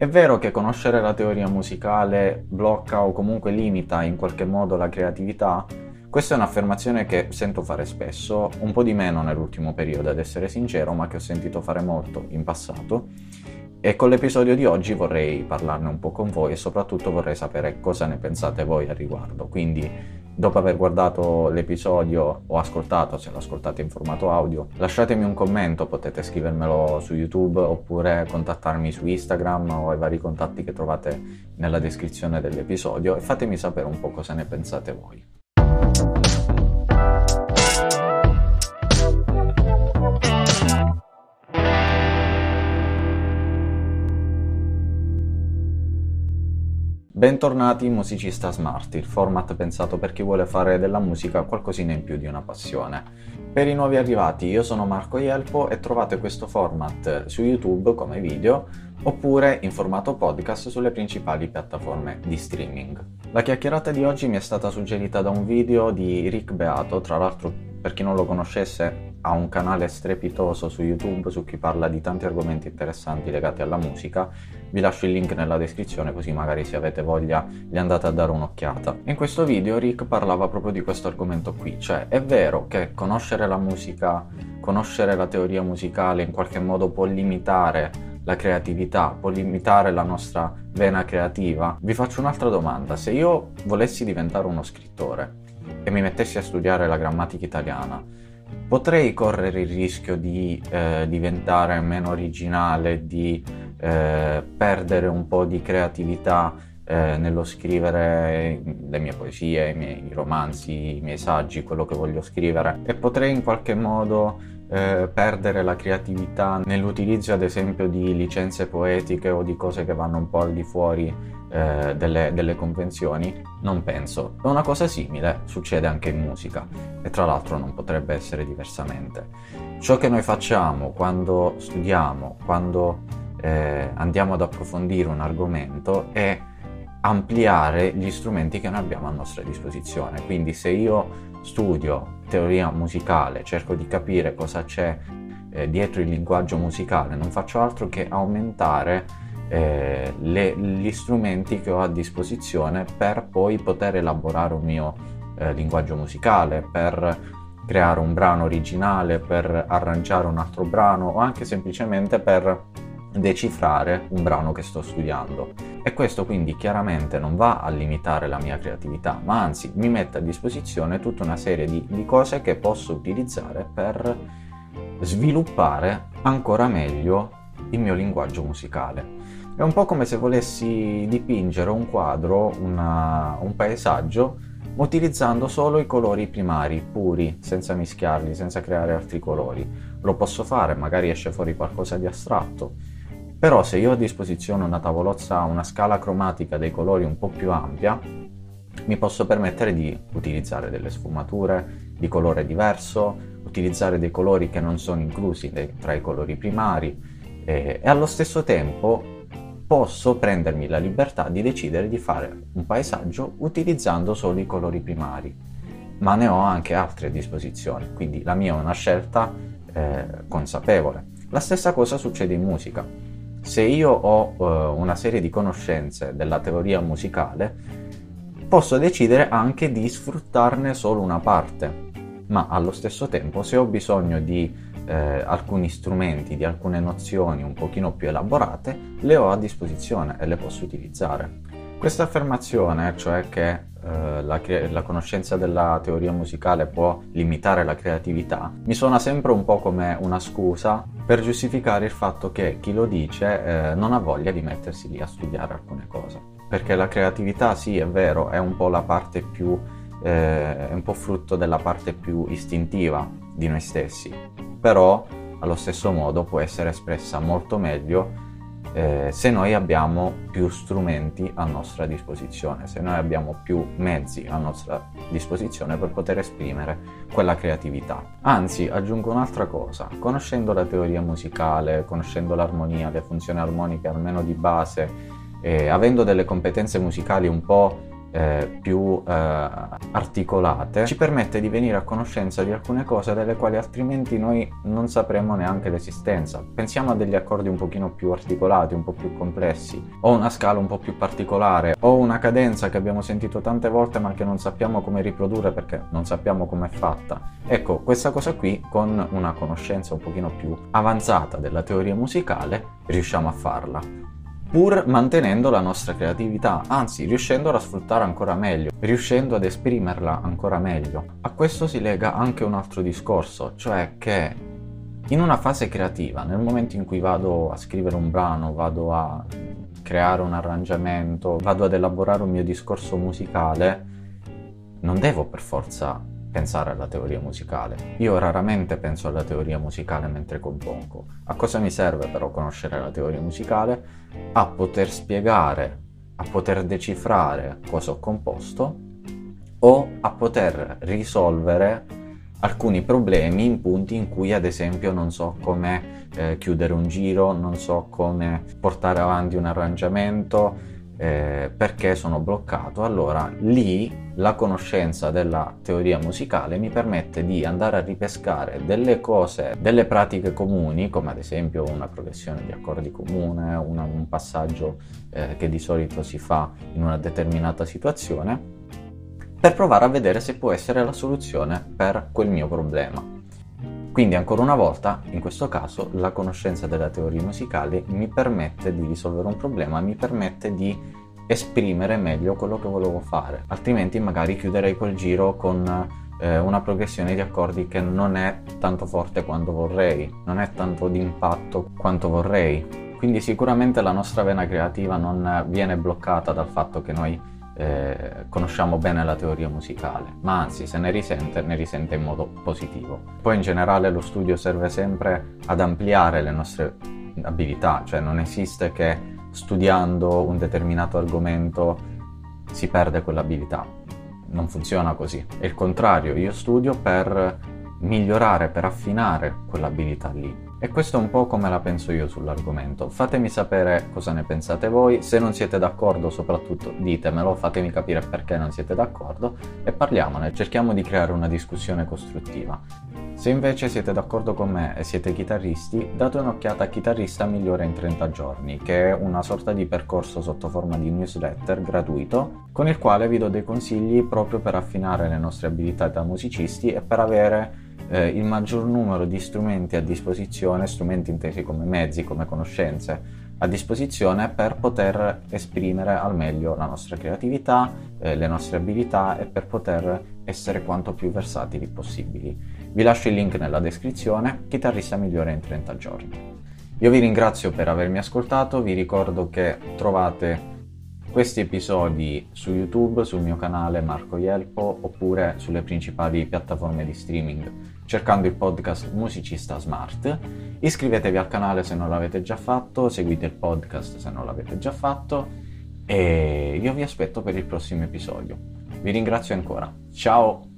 È vero che conoscere la teoria musicale blocca o comunque limita in qualche modo la creatività? Questa è un'affermazione che sento fare spesso, un po' di meno nell'ultimo periodo ad essere sincero, ma che ho sentito fare molto in passato. E con l'episodio di oggi vorrei parlarne un po' con voi e soprattutto vorrei sapere cosa ne pensate voi al riguardo. Quindi, dopo aver guardato l'episodio o ascoltato, se lo ascoltate in formato audio, lasciatemi un commento, potete scrivermelo su YouTube oppure contattarmi su Instagram o ai vari contatti che trovate nella descrizione dell'episodio e fatemi sapere un po' cosa ne pensate voi. Bentornati in Musicista Smart, il format pensato per chi vuole fare della musica qualcosina in più di una passione. Per i nuovi arrivati, io sono Marco Ielpo e trovate questo format su YouTube come video oppure in formato podcast sulle principali piattaforme di streaming. La chiacchierata di oggi mi è stata suggerita da un video di Rick Beato, tra l'altro per chi non lo conoscesse ha un canale strepitoso su YouTube su cui parla di tanti argomenti interessanti legati alla musica. Vi lascio il link nella descrizione così magari se avete voglia gli andate a dare un'occhiata. In questo video Rick parlava proprio di questo argomento qui, cioè è vero che conoscere la musica, conoscere la teoria musicale in qualche modo può limitare la creatività, può limitare la nostra vena creativa. Vi faccio un'altra domanda, se io volessi diventare uno scrittore e mi mettessi a studiare la grammatica italiana, potrei correre il rischio di eh, diventare meno originale, di eh, perdere un po' di creatività eh, nello scrivere le mie poesie, i miei romanzi, i miei saggi, quello che voglio scrivere. E potrei in qualche modo eh, perdere la creatività nell'utilizzo ad esempio di licenze poetiche o di cose che vanno un po' al di fuori eh, delle, delle, convenzioni? Non penso. Una cosa simile succede anche in musica e tra l'altro non potrebbe essere diversamente. Ciò che noi facciamo quando studiamo, quando eh, andiamo ad approfondire un argomento è ampliare gli strumenti che noi abbiamo a nostra disposizione. Quindi se io studio teoria musicale, cerco di capire cosa c'è eh, dietro il linguaggio musicale, non faccio altro che aumentare eh, le, gli strumenti che ho a disposizione per poi poter elaborare un mio eh, linguaggio musicale, per creare un brano originale, per arrangiare un altro brano o anche semplicemente per decifrare un brano che sto studiando. E questo quindi chiaramente non va a limitare la mia creatività, ma anzi mi mette a disposizione tutta una serie di, di cose che posso utilizzare per sviluppare ancora meglio il mio linguaggio musicale. È un po' come se volessi dipingere un quadro, una, un paesaggio, utilizzando solo i colori primari, puri, senza mischiarli, senza creare altri colori. Lo posso fare, magari esce fuori qualcosa di astratto. Però se io ho a disposizione una tavolozza, una scala cromatica dei colori un po' più ampia, mi posso permettere di utilizzare delle sfumature di colore diverso, utilizzare dei colori che non sono inclusi tra i colori primari e, e allo stesso tempo posso prendermi la libertà di decidere di fare un paesaggio utilizzando solo i colori primari, ma ne ho anche altre a disposizione, quindi la mia è una scelta eh, consapevole. La stessa cosa succede in musica. Se io ho eh, una serie di conoscenze della teoria musicale, posso decidere anche di sfruttarne solo una parte, ma allo stesso tempo se ho bisogno di eh, alcuni strumenti, di alcune nozioni un pochino più elaborate, le ho a disposizione e le posso utilizzare. Questa affermazione, cioè che eh, la, la, conoscenza della teoria musicale può limitare la creatività, mi suona sempre un po' come una scusa per giustificare il fatto che chi lo dice eh, non ha voglia di mettersi lì a studiare alcune cose. Perché la creatività, sì, è vero, è un po' la parte più, eh, è un po' frutto della parte più istintiva di noi stessi, però allo stesso modo può essere espressa molto meglio eh, se noi abbiamo più strumenti a nostra disposizione, se noi abbiamo più mezzi a nostra disposizione per poter esprimere quella creatività. Anzi, aggiungo un'altra cosa, conoscendo la teoria musicale, conoscendo l'armonia, le funzioni armoniche almeno di base, eh, avendo delle competenze musicali un po' eh, più eh, articolate, ci permette di venire a conoscenza di alcune cose delle quali altrimenti noi non sapremmo neanche l'esistenza. Pensiamo a degli accordi un pochino più articolati, un po' più complessi, o una scala un po' più particolare, o una cadenza che abbiamo sentito tante volte ma che non sappiamo come riprodurre perché non sappiamo com'è fatta. Ecco, questa cosa qui con una conoscenza un pochino più avanzata della teoria musicale riusciamo a farla pur mantenendo la nostra creatività, anzi riuscendola a sfruttare ancora meglio, riuscendo ad esprimerla ancora meglio. A questo si lega anche un altro discorso, cioè che in una fase creativa, nel momento in cui vado a scrivere un brano, vado a creare un arrangiamento, vado ad elaborare un mio discorso musicale, non devo per forza pensare alla teoria musicale. Io raramente penso alla teoria musicale mentre compongo. A cosa mi serve però conoscere la teoria musicale? A poter spiegare, a poter decifrare cosa ho composto o a poter risolvere alcuni problemi in punti in cui ad esempio non so come eh, chiudere un giro, non so come portare avanti un arrangiamento, eh, perché sono bloccato, allora lì la conoscenza della teoria musicale mi permette di andare a ripescare delle cose, delle pratiche comuni, come ad esempio una progressione di accordi comune, una, un passaggio eh, che di solito si fa in una determinata situazione, per provare a vedere se può essere la soluzione per quel mio problema. Quindi ancora una volta, in questo caso, la conoscenza della teoria musicale mi permette di risolvere un problema, mi permette di esprimere meglio quello che volevo fare, altrimenti magari chiuderei quel giro con eh, una progressione di accordi che non è tanto forte quanto vorrei, non è tanto d'impatto quanto vorrei. Quindi sicuramente la nostra vena creativa non viene bloccata dal fatto che noi eh, conosciamo bene la teoria musicale, ma anzi se ne risente, ne risente in modo positivo. Poi in generale lo studio serve sempre ad ampliare le nostre abilità, cioè non esiste che studiando un determinato argomento si perde quell'abilità. Non funziona così. È il contrario, io studio per migliorare, per affinare quell'abilità lì. E questo è un po' come la penso io sull'argomento. Fatemi sapere cosa ne pensate voi, se non siete d'accordo soprattutto ditemelo, fatemi capire perché non siete d'accordo e parliamone, cerchiamo di creare una discussione costruttiva. Se invece siete d'accordo con me e siete chitarristi, date un'occhiata a Chitarrista Migliore in 30 giorni, che è una sorta di percorso sotto forma di newsletter gratuito, con il quale vi do dei consigli proprio per affinare le nostre abilità da musicisti e per avere eh, il maggior numero di strumenti a disposizione, strumenti intesi come mezzi, come conoscenze a disposizione per poter esprimere al meglio la nostra creatività, eh, le nostre abilità e per poter essere quanto più versatili possibili. Vi lascio il link nella descrizione, chitarrista migliore in 30 giorni. Io vi ringrazio per avermi ascoltato, vi ricordo che trovate questi episodi su YouTube, sul mio canale Marco Ielpo oppure sulle principali piattaforme di streaming cercando il podcast Musicista Smart. Iscrivetevi al canale se non l'avete già fatto, seguite il podcast se non l'avete già fatto e io vi aspetto per il prossimo episodio. Vi ringrazio ancora. Ciao!